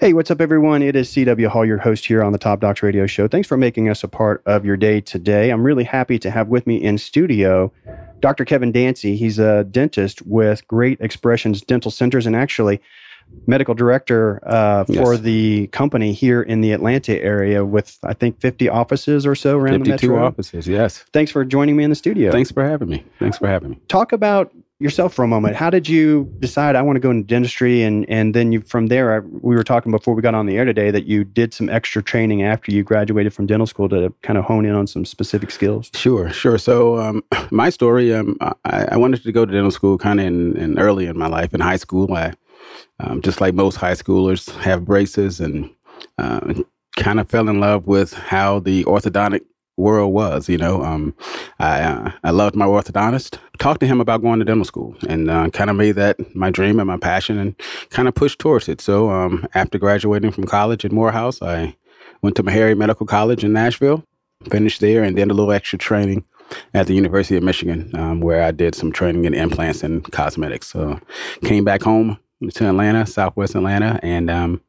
Hey, what's up, everyone? It is CW Hall, your host here on the Top Docs Radio Show. Thanks for making us a part of your day today. I'm really happy to have with me in studio Dr. Kevin Dancy. He's a dentist with Great Expressions Dental Centers and actually medical director uh, for Yes. the company here in the Atlanta area with, I think, 50 offices or so around the 52 metro. offices, yes. Thanks for joining me in the studio. Thanks for having me. Thanks for having me. Talk about yourself for a moment. How did you decide I want to go into dentistry, and and then you from there? I, we were talking before we got on the air today that you did some extra training after you graduated from dental school to kind of hone in on some specific skills. Sure, sure. So, um, my story, um, I, I wanted to go to dental school kind of in, in early in my life. In high school, I, um, just like most high schoolers, have braces and uh, kind of fell in love with how the orthodontic world was. You know, um, I uh, I loved my orthodontist. Talked to him about going to dental school, and uh, kind of made that my dream and my passion, and kind of pushed towards it. So, um, after graduating from college at Morehouse, I went to Meharry Medical College in Nashville, finished there, and then a little extra training at the University of Michigan, um, where I did some training in implants and cosmetics. So, came back home to Atlanta, Southwest Atlanta, and um,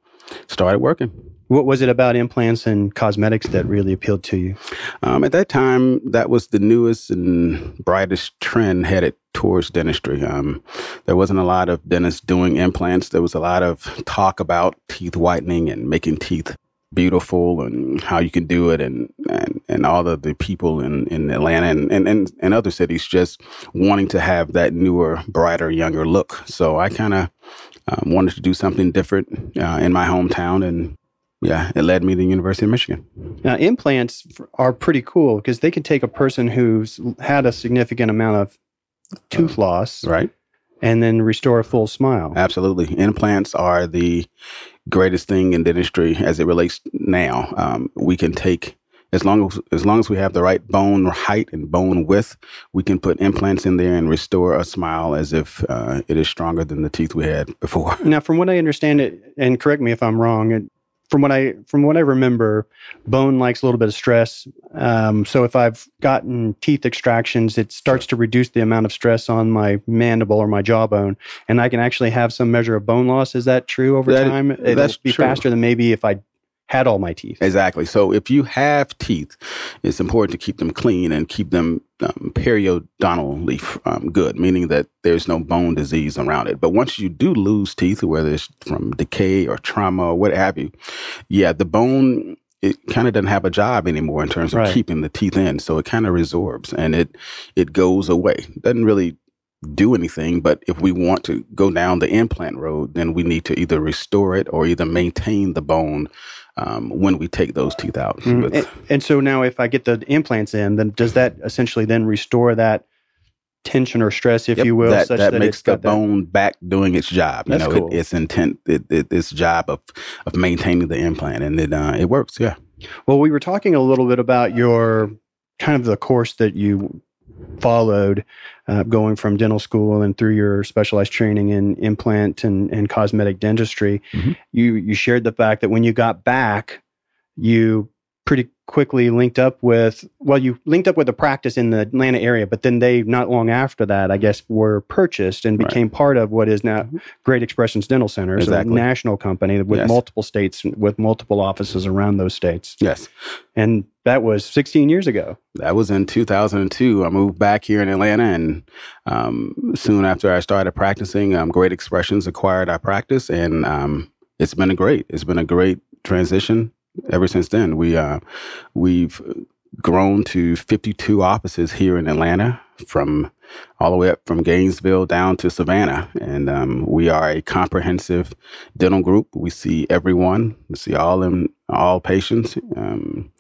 started working. What was it about implants and cosmetics that really appealed to you? Um, at that time, that was the newest and brightest trend headed towards dentistry. Um, there wasn't a lot of dentists doing implants. There was a lot of talk about teeth whitening and making teeth beautiful and how you can do it and and, and all of the people in, in Atlanta and, and, and, and other cities just wanting to have that newer, brighter, younger look. So I kind of um, wanted to do something different uh, in my hometown and yeah, it led me to the University of Michigan. Now, implants are pretty cool because they can take a person who's had a significant amount of tooth loss Right? and then restore a full smile. Absolutely. Implants are the greatest thing in dentistry as it relates now. Um, we can take as long as as long as we have the right bone height and bone width, we can put implants in there and restore a smile as if uh, it is stronger than the teeth we had before. Now, from what I understand it, and correct me if I'm wrong, it, from what I from what I remember, bone likes a little bit of stress. Um, so if I've gotten teeth extractions, it starts to reduce the amount of stress on my mandible or my jawbone, and I can actually have some measure of bone loss. Is that true over That- time? It'll that's be true. faster than maybe if I had all my teeth. Exactly. So if you have teeth, it's important to keep them clean and keep them um, periodontally um, good, meaning that there's no bone disease around it. But once you do lose teeth, whether it's from decay or trauma or what have you, yeah, the bone it kind of doesn't have a job anymore in terms of Right. keeping the teeth in. So it kind of resorbs and it it goes away. doesn't really do anything. But if we want to go down the implant road, then we need to either restore it or either maintain the bone um, when we take those teeth out. Mm, With- And, and so now, if I get the implants in, then does that essentially then restore that tension or stress, if Yep, you will, that, such that that makes it's the got that- bone back doing its job. You That's know, cool. it, its intent, it, it, its job of of maintaining the implant, and it uh, it works. Yeah. Well, we were talking a little bit about your kind of the course that you followed uh, going from dental school and through your specialized training in implant and, and cosmetic dentistry. Mhm. You you shared the fact that when you got back, you pretty quickly linked up with well you linked up with a practice in the Atlanta area but then they not long after that I guess were purchased and Right. became part of what is now Great Expressions Dental Centers Exactly. a national company with Yes. multiple states with multiple offices around those states Yes. and that was 16 years ago. That was in 2002. I moved back here in Atlanta, and um, soon after I started practicing, um, Great Expressions acquired our practice, and um, it's been a great. It's been a great transition ever since then. We uh, we've grown to 52 offices here in Atlanta, from all the way up from Gainesville down to Savannah, and um, we are a comprehensive dental group. We see everyone. We see all them, all patients. Um,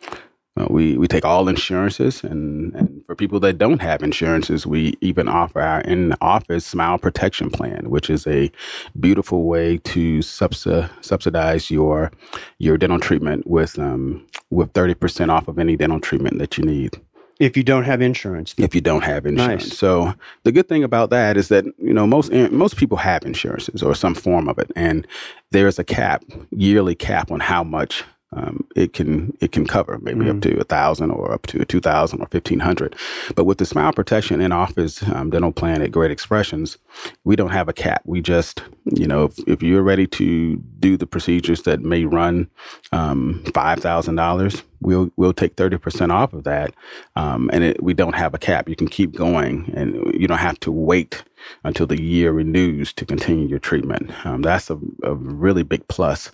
Uh, we we take all insurances, and, and for people that don't have insurances, we even offer our in-office Smile Protection Plan, which is a beautiful way to subsi- subsidize your your dental treatment with um, with thirty percent off of any dental treatment that you need if you don't have insurance. If you don't have insurance, Nice. so the good thing about that is that you know most most people have insurances or some form of it, and there is a cap, yearly cap on how much um, it can it can cover, maybe up to a thousand or up to two thousand or fifteen hundred. But with the Smile Protection in Office um, Dental Plan at Great Expressions, we don't have a cap. We just you know if, if you're ready to do the procedures that may run um, five thousand dollars, we'll we'll take thirty percent off of that, um, and it, we don't have a cap. You can keep going, and you don't have to wait until the year renews to continue your treatment. Um, that's a, a really big plus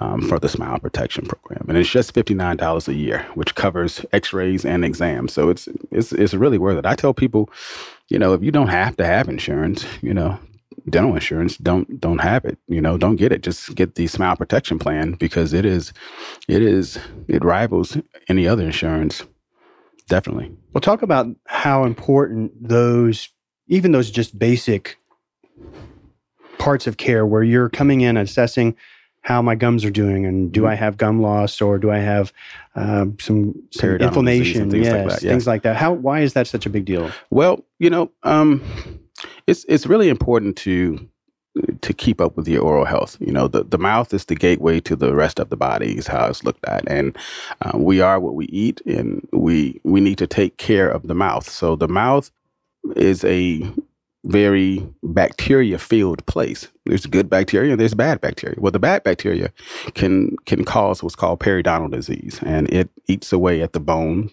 um, for the Smile Protection Program, and it's just fifty nine dollars a year, which covers X rays and exams. So it's it's it's really worth it. I tell people, you know, if you don't have to have insurance, you know, dental insurance, don't don't have it. You know, don't get it. Just get the Smile Protection Plan because it is it is it rivals any other insurance. Definitely. Well, talk about how important those, even those just basic parts of care where you're coming in assessing how my gums are doing and do Mhm. I have gum loss or do I have um, some, some inflammation? things yes, like that, yeah. things like that. How? Why is that such a big deal? Well, you know, um, it's it's really important to to keep up with your oral health. You know, the, the mouth is the gateway to the rest of the body is how it's looked at, and uh, we are what we eat, and we we need to take care of the mouth. So the mouth is a very bacteria filled place. There's good bacteria and there's bad bacteria. Well, the bad bacteria can can cause what's called periodontal disease, and it eats away at the bone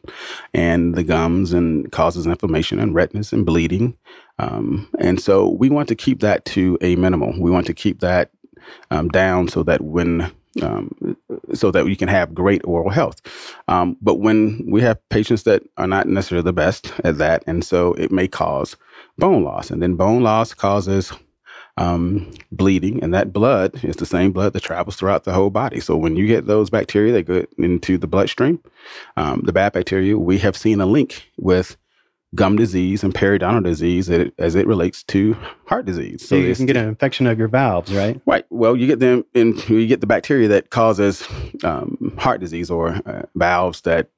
and the gums and causes inflammation and redness and bleeding. Um, and so we want to keep that to a minimum. We want to keep that um, down so that when um, so that we can have great oral health. Um, but when we have patients that are not necessarily the best at that, and so it may cause bone loss, and then bone loss causes um, bleeding, and that blood is the same blood that travels throughout the whole body. So when you get those bacteria that go into the bloodstream, um, the bad bacteria, we have seen a link with gum disease and periodontal disease as it, relates to heart disease. So you can get an infection of your valves, right? Right. Well, you get them in. You get the bacteria that causes um, heart disease or uh, valves that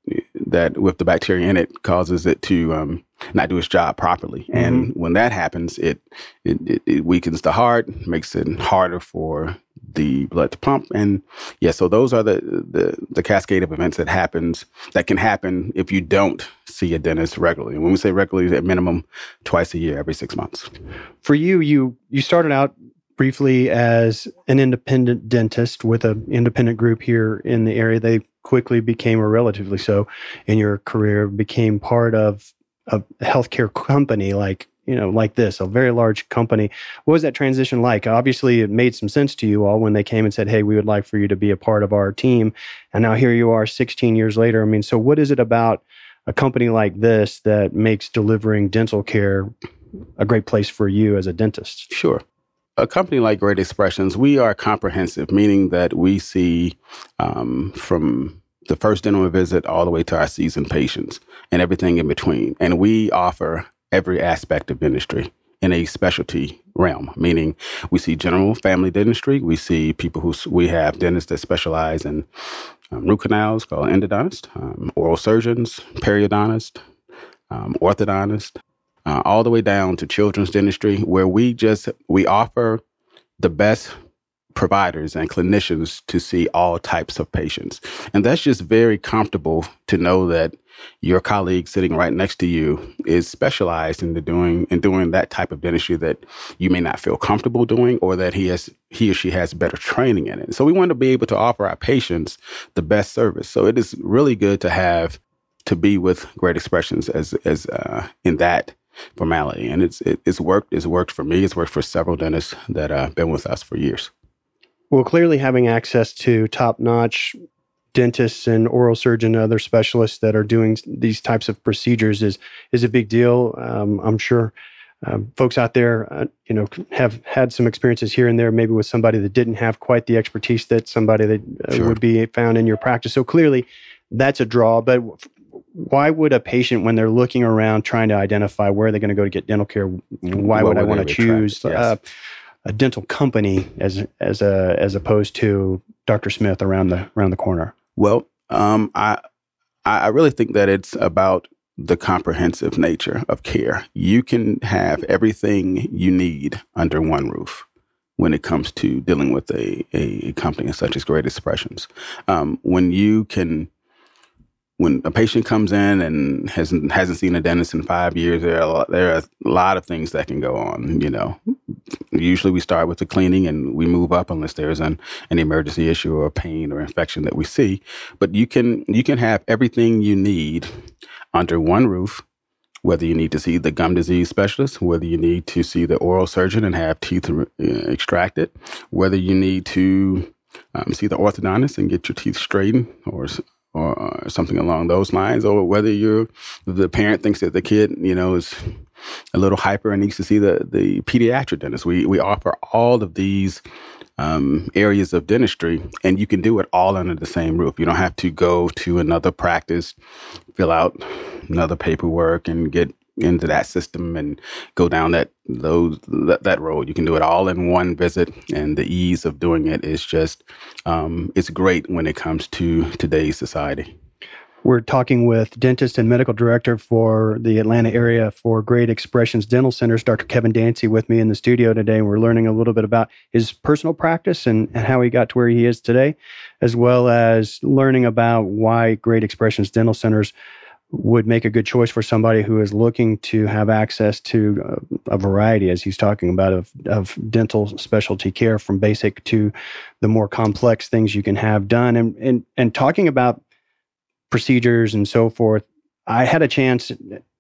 that with the bacteria in it causes it to um, not do its job properly. And when that happens, it, it it it weakens the heart, makes it harder for the blood to pump. And yeah, so those are the the the cascade of events that happens that can happen if you don't see a dentist regularly. And when we say regularly, at minimum twice a year, every six months. For you, you you started out briefly as an independent dentist with an independent group here in the area. They quickly became, or relatively so, in your career, became part of a healthcare company like you know like this, a very large company. What was that transition like? Obviously, it made some sense to you all when they came and said, "Hey, we would like for you to be a part of our team." And now here you are, 16 years later. I mean, so what is it about a company like this that makes delivering dental care a great place for you as a dentist? Sure. A company like Great Expressions, we are comprehensive, meaning that we see um, from the first dental visit all the way to our seasoned patients and everything in between. And we offer every aspect of dentistry in a specialty realm, meaning we see general family dentistry. We see people who we have dentists that specialize in um, root canals called endodontists, um, oral surgeons, periodontist, um, orthodontist, uh, all the way down to children's dentistry, where we just we offer the best providers and clinicians to see all types of patients, and that's just very comfortable to know that your colleague sitting right next to you is specialized in the doing in doing that type of dentistry that you may not feel comfortable doing, or that he has he or she has better training in it. So we want to be able to offer our patients the best service. So it is really good to have to be with Great Expressions as as uh, in that formality, and it's it, it's worked. It's worked for me. It's worked for several dentists that have uh, been with us for years. Well, clearly having access to top notch dentists and oral surgeon and other specialists that are doing these types of procedures is is a big deal. Um, I'm sure um, folks out there, uh, you know, have had some experiences here and there, maybe with somebody that didn't have quite the expertise that somebody that uh, Sure. would be found in your practice. So clearly, that's a draw. But why would a patient, when they're looking around trying to identify where they're going to go to get dental care, why What would I want to choose Yes. uh, a dental company as as a as opposed to Dr. Smith around the around the corner? Well, um, I I I really think that it's about the comprehensive nature of care. You can have everything you need under one roof when it comes to dealing with a, a company such as Great Expressions. Um, when you can, when a patient comes in and hasn't hasn't seen a dentist in five years, there are a lot, there are a lot of things that can go on. You know, usually we start with the cleaning and we move up unless there's an, an emergency issue or pain or infection that we see. But you can you can have everything you need under one roof. Whether you need to see the gum disease specialist, whether you need to see the oral surgeon and have teeth uh, extracted, whether you need to um, see the orthodontist and get your teeth straightened or or uh, something along those lines, or whether you're the parent thinks that the kid, you know, is a little hyper and needs to see the the pediatric dentist. We we offer all of these um, areas of dentistry, and you can do it all under the same roof. You don't have to go to another practice, fill out another paperwork, and get into that system and go down that those that, that road. You can do it all in one visit, and the ease of doing it is just um, it's great when it comes to today's society. We're talking with dentist and medical director for the Atlanta area for Great Expressions Dental Centers, Dr. Kevin Dancy, with me in the studio today. We're learning a little bit about his personal practice and, and how he got to where he is today, as well as learning about why Great Expressions Dental Centers would make a good choice for somebody who is looking to have access to uh, a variety, as he's talking about, of, of dental specialty care from basic to the more complex things you can have done. And, and, and talking about procedures and so forth. I had a chance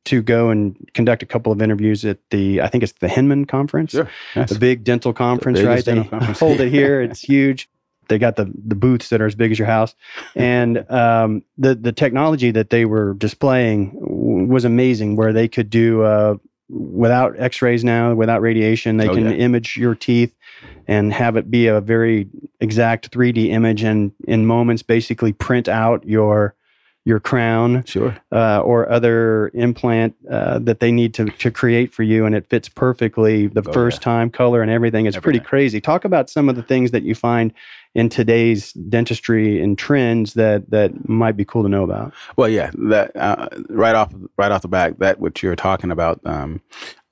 to go and conduct a couple of interviews at the, I think it's the Hinman conference, Yes. the big dental conference, right? They conference. hold it here. It's huge. They got the the booths that are as big as your house, and um, the the technology that they were displaying w- was amazing. Where they could do uh, without X-rays now, without radiation, they Oh, can yeah. image your teeth and have it be a very exact 3D image, and in moments basically print out your your crown Sure. uh, or other implant uh, that they need to, to create for you, and it fits perfectly the Oh, first yeah. time, color, and everything. It's pretty crazy. Talk about some of the things that you find in today's dentistry and trends that that might be cool to know about. Well, yeah, that uh, right off right off the back, that what you're talking about, um,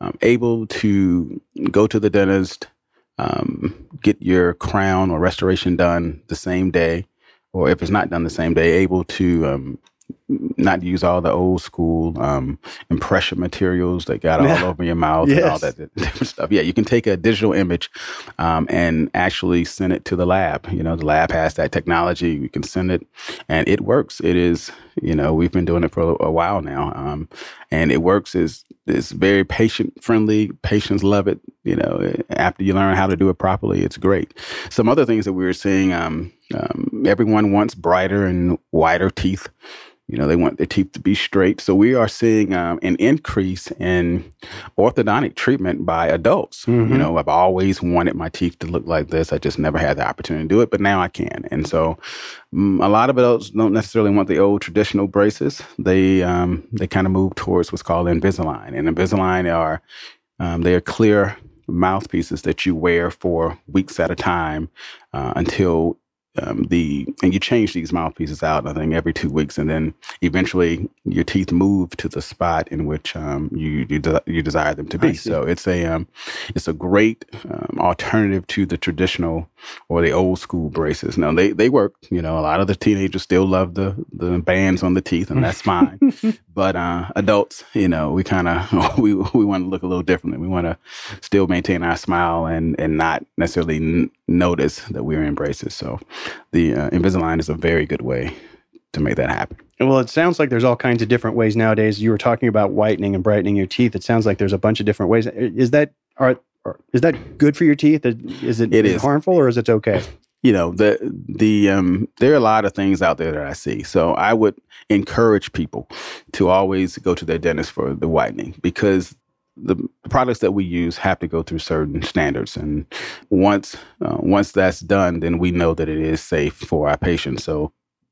um, able to go to the dentist, um, get your crown or restoration done the same day, or if it's not done the same day, able to um, not use all the old school um, impression materials that got Yeah. all over your mouth and all that different stuff. Yeah, you can take a digital image um, and actually send it to the lab. You know, the lab has that technology. You can send it, and it works. It is, you know, we've been doing it for a, a while now, um, and it works. is is very patient friendly. Patients love it. You know, after you learn how to do it properly, it's great. Some other things that we were seeing. Um, um, everyone wants brighter and wider teeth. You know, they want their teeth to be straight. So we are seeing um, an increase in orthodontic treatment by adults. Mhm. You know, I've always wanted my teeth to look like this. I just never had the opportunity to do it, but now I can. And so mm, a lot of adults don't necessarily want the old traditional braces. They um, they kind of move towards what's called Invisalign. And Invisalign are um, they are clear mouthpieces that you wear for weeks at a time uh, until um, the and you change these mouthpieces out. I think every two weeks, and then eventually your teeth move to the spot in which um, you you, de- you desire them to be. So it's a um, it's a great um, alternative to the traditional or the old school braces. Now they they work. You know, a lot of the teenagers still love the the bands on the teeth, and that's fine. but uh, adults, you know, we kind of we we want to look a little differently. We want to still maintain our smile and and not necessarily n- notice that we're in braces. So the uh, Invisalign is a very good way to make that happen. Well, it sounds like there's all kinds of different ways nowadays. You were talking about whitening and brightening your teeth. It sounds like there's a bunch of different ways. Is that are, are is that good for your teeth? Is it, It is harmful or is it okay? you know the the um there are a lot of things out there that I see. So I would encourage people to always go to their dentist for the whitening because the products that we use have to go through certain standards and once uh, once that's done then we know that it is safe for our patients so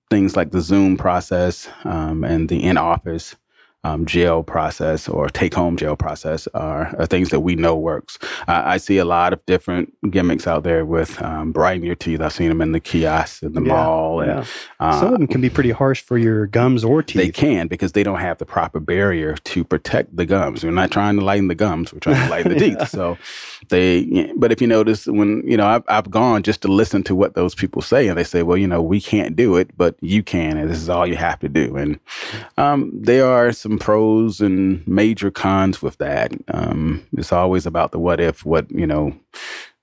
things like the Zoom process um, and the in office um, gel process or take home gel process are, are, things that we know works. I see a lot of different gimmicks out there with um, brighten your teeth. I've seen them in the kiosks in the yeah, mall. And, yeah. uh, Some of them can be pretty harsh for your gums or teeth. They can because they don't have the proper barrier to protect the gums. We're not trying to lighten the gums. We're trying to lighten the yeah. teeth. So they, but if you notice when, you know, I've, I've gone just to listen to what those people say and they say, well, you know, we can't do it, but you can, and this is all you have to do. And um, there are some pros and major cons with that. Um, it's always about the what if, what, you know,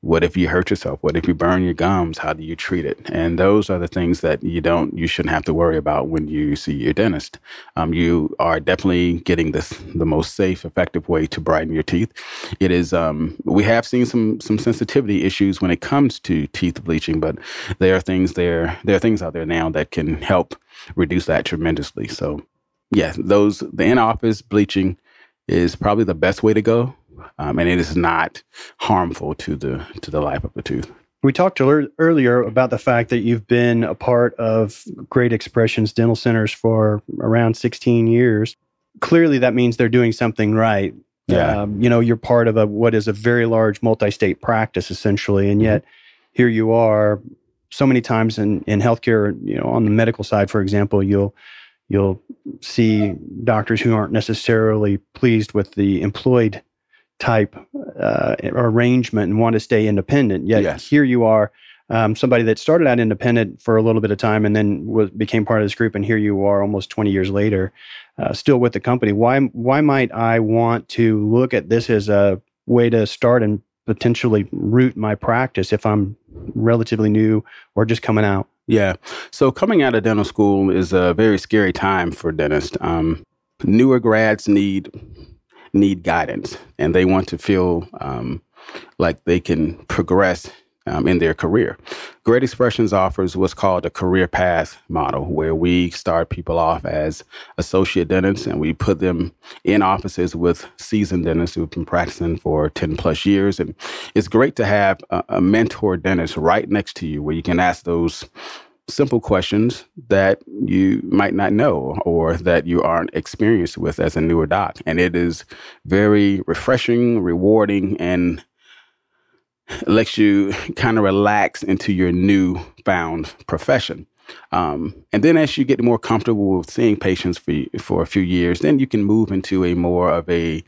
what if you hurt yourself? What if you burn your gums? How do you treat it? And those are the things that you don't, you shouldn't have to worry about when you see your dentist. Um, you are definitely getting this the most safe, effective way to brighten your teeth. It is. Um, we have seen some some sensitivity issues when it comes to teeth bleaching, but there are things there. There are things out there now that can help reduce that tremendously. So yeah, those the in office bleaching is probably the best way to go, um, and it is not harmful to the to the life of the tooth. We talked earlier about the fact that you've been a part of Great Expressions Dental Centers for around 16 years. Clearly, that means they're doing something right. Yeah. Um, you know, you're part of a what is a very large multi-state practice essentially, and yet here you are. So many times in in healthcare, you know, on the medical side, for example, you'll You'll see doctors who aren't necessarily pleased with the employed type uh, arrangement and want to stay independent. Yet yes. here you are, um, somebody that started out independent for a little bit of time and then was, became part of this group, and here you are, almost 20 years later, uh, still with the company. Why why might I want to look at this as a way to start and potentially root my practice if I'm relatively new or just coming out? Yeah. So coming out of dental school is a very scary time for dentists. Um, newer grads need need guidance, and they want to feel um, like they can progress um, in their career. Great Expressions offers what's called a career path model, where we start people off as associate dentists and we put them in offices with seasoned dentists who've been practicing for 10 plus years. And it's great to have a, a mentor dentist right next to you where you can ask those simple questions that you might not know or that you aren't experienced with as a newer doc. And it is very refreshing, rewarding, and lets you kind of relax into your new found profession. Um, and then as you get more comfortable with seeing patients for, for a few years, then you can move into a more of a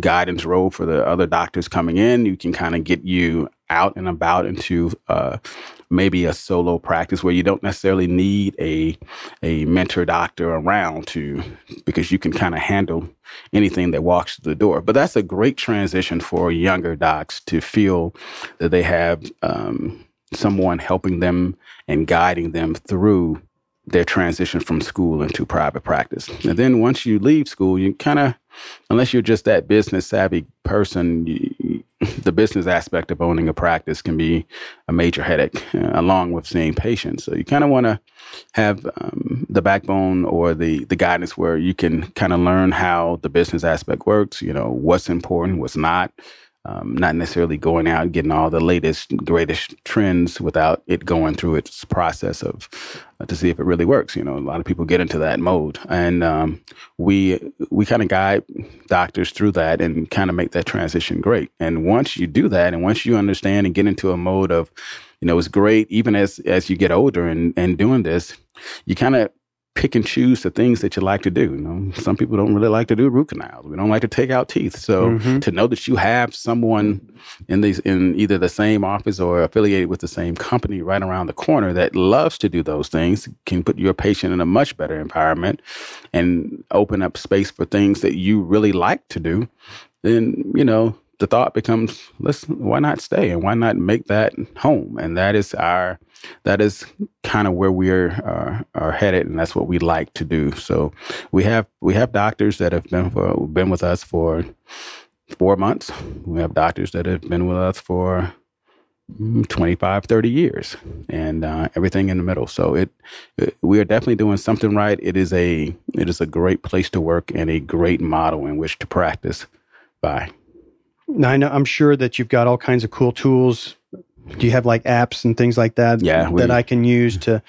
guidance role for the other doctors coming in. You can kind of get you out and about into uh, maybe a solo practice where you don't necessarily need a a mentor doctor around to because you can kind of handle anything that walks through the door. But that's a great transition for younger docs to feel that they have um, someone helping them and guiding them through their transition from school into private practice. And then once you leave school, you kind of, unless you're just that business savvy person, you, the business aspect of owning a practice can be a major headache, uh, along with seeing patients. So you kind of want to have um, the backbone or the the guidance where you can kind of learn how the business aspect works. You know what's important, what's not, um, not necessarily going out and getting all the latest, greatest trends without it going through its process of uh, to see if it really works. You know, a lot of people get into that mode, and um, we we kind of guide doctors through that and kind of make that transition great. And once you do that, and once you understand and get into a mode of, you know, it's great. Even as as you get older and and doing this, you kind of pick and choose the things that you like to do. You know, some people don't really like to do root canals. We don't like to take out teeth. So mm-hmm. to know that you have someone in these in either the same office or affiliated with the same company right around the corner that loves to do those things can put your patient in a much better environment and open up space for things that you really like to do. Then, you know, the thought becomes, let's why not stay and why not make that home? And that is our that is kind of where we're uh, are headed, and that's what we like to do. So we have we have doctors that have been for, been with us for four months. We have doctors that have been with us for mm, 25 30 years and uh, everything in the middle so it, it, we are definitely doing something right it is a it is a great place to work and a great model in which to practice by now, I know, I'm sure that you've got all kinds of cool tools. Do you have like apps and things like that? Yeah, we, that I can use to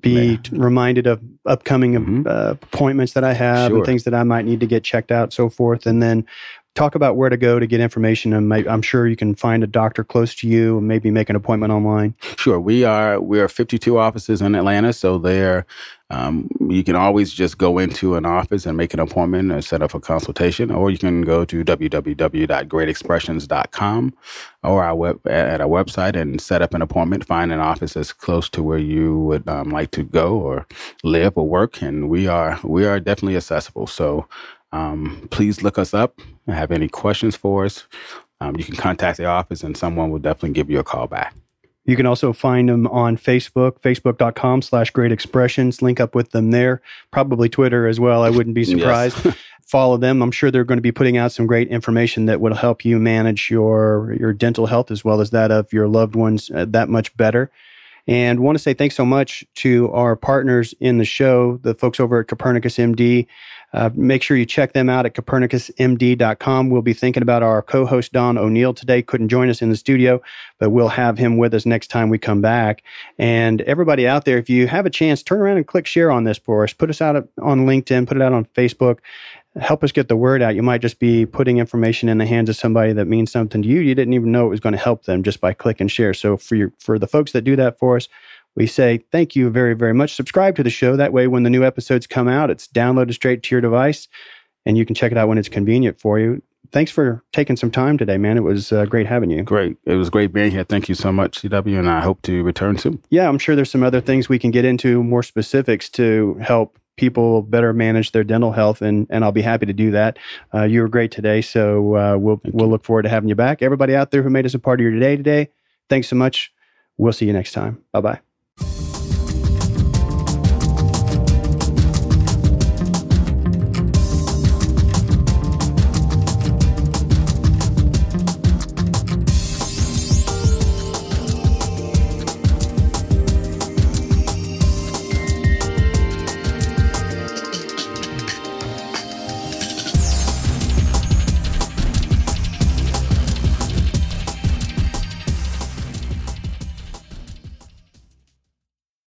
be yeah. reminded of upcoming mm-hmm. uh, appointments that I have sure. and things that I might need to get checked out, so forth. And then talk about where to go to get information and i'm sure you can find a doctor close to you and maybe make an appointment online. Sure we are we are 52 offices in atlanta so there um, you can always just go into an office and make an appointment or set up a consultation or you can go to www.greatexpressions.com or our web at our website and set up an appointment find an office as close to where you would um, like to go or live or work and we are we are definitely accessible. So um, please look us up. Have any questions for us? Um, you can contact the office and someone will definitely give you a call back. You can also find them on Facebook, facebook.com slash great expressions. Link up with them there. Probably Twitter as well. I wouldn't be surprised. Yes. Follow them. I'm sure they're going to be putting out some great information that will help you manage your, your dental health as well as that of your loved ones uh, that much better. And want to say thanks so much to our partners in the show, the folks over at Copernicus MD. Uh, make sure you check them out at copernicusmd.com. We'll be thinking about our co host, Don O'Neill, today. Couldn't join us in the studio, but we'll have him with us next time we come back. And everybody out there, if you have a chance, turn around and click share on this for us. Put us out on LinkedIn, put it out on Facebook. Help us get the word out. You might just be putting information in the hands of somebody that means something to you. You didn't even know it was going to help them just by click and share. So for your, for the folks that do that for us, we say thank you very, very much. Subscribe to the show. That way, when the new episodes come out, it's downloaded straight to your device and you can check it out when it's convenient for you. Thanks for taking some time today, man. It was uh, great having you. Great. It was great being here. Thank you so much, CW, and I hope to return soon. Yeah, I'm sure there's some other things we can get into, more specifics to help people better manage their dental health, and, and I'll be happy to do that. Uh, you were great today, so uh, we'll Thank we'll you. look forward to having you back. Everybody out there who made us a part of your day today, thanks so much. We'll see you next time. Bye bye.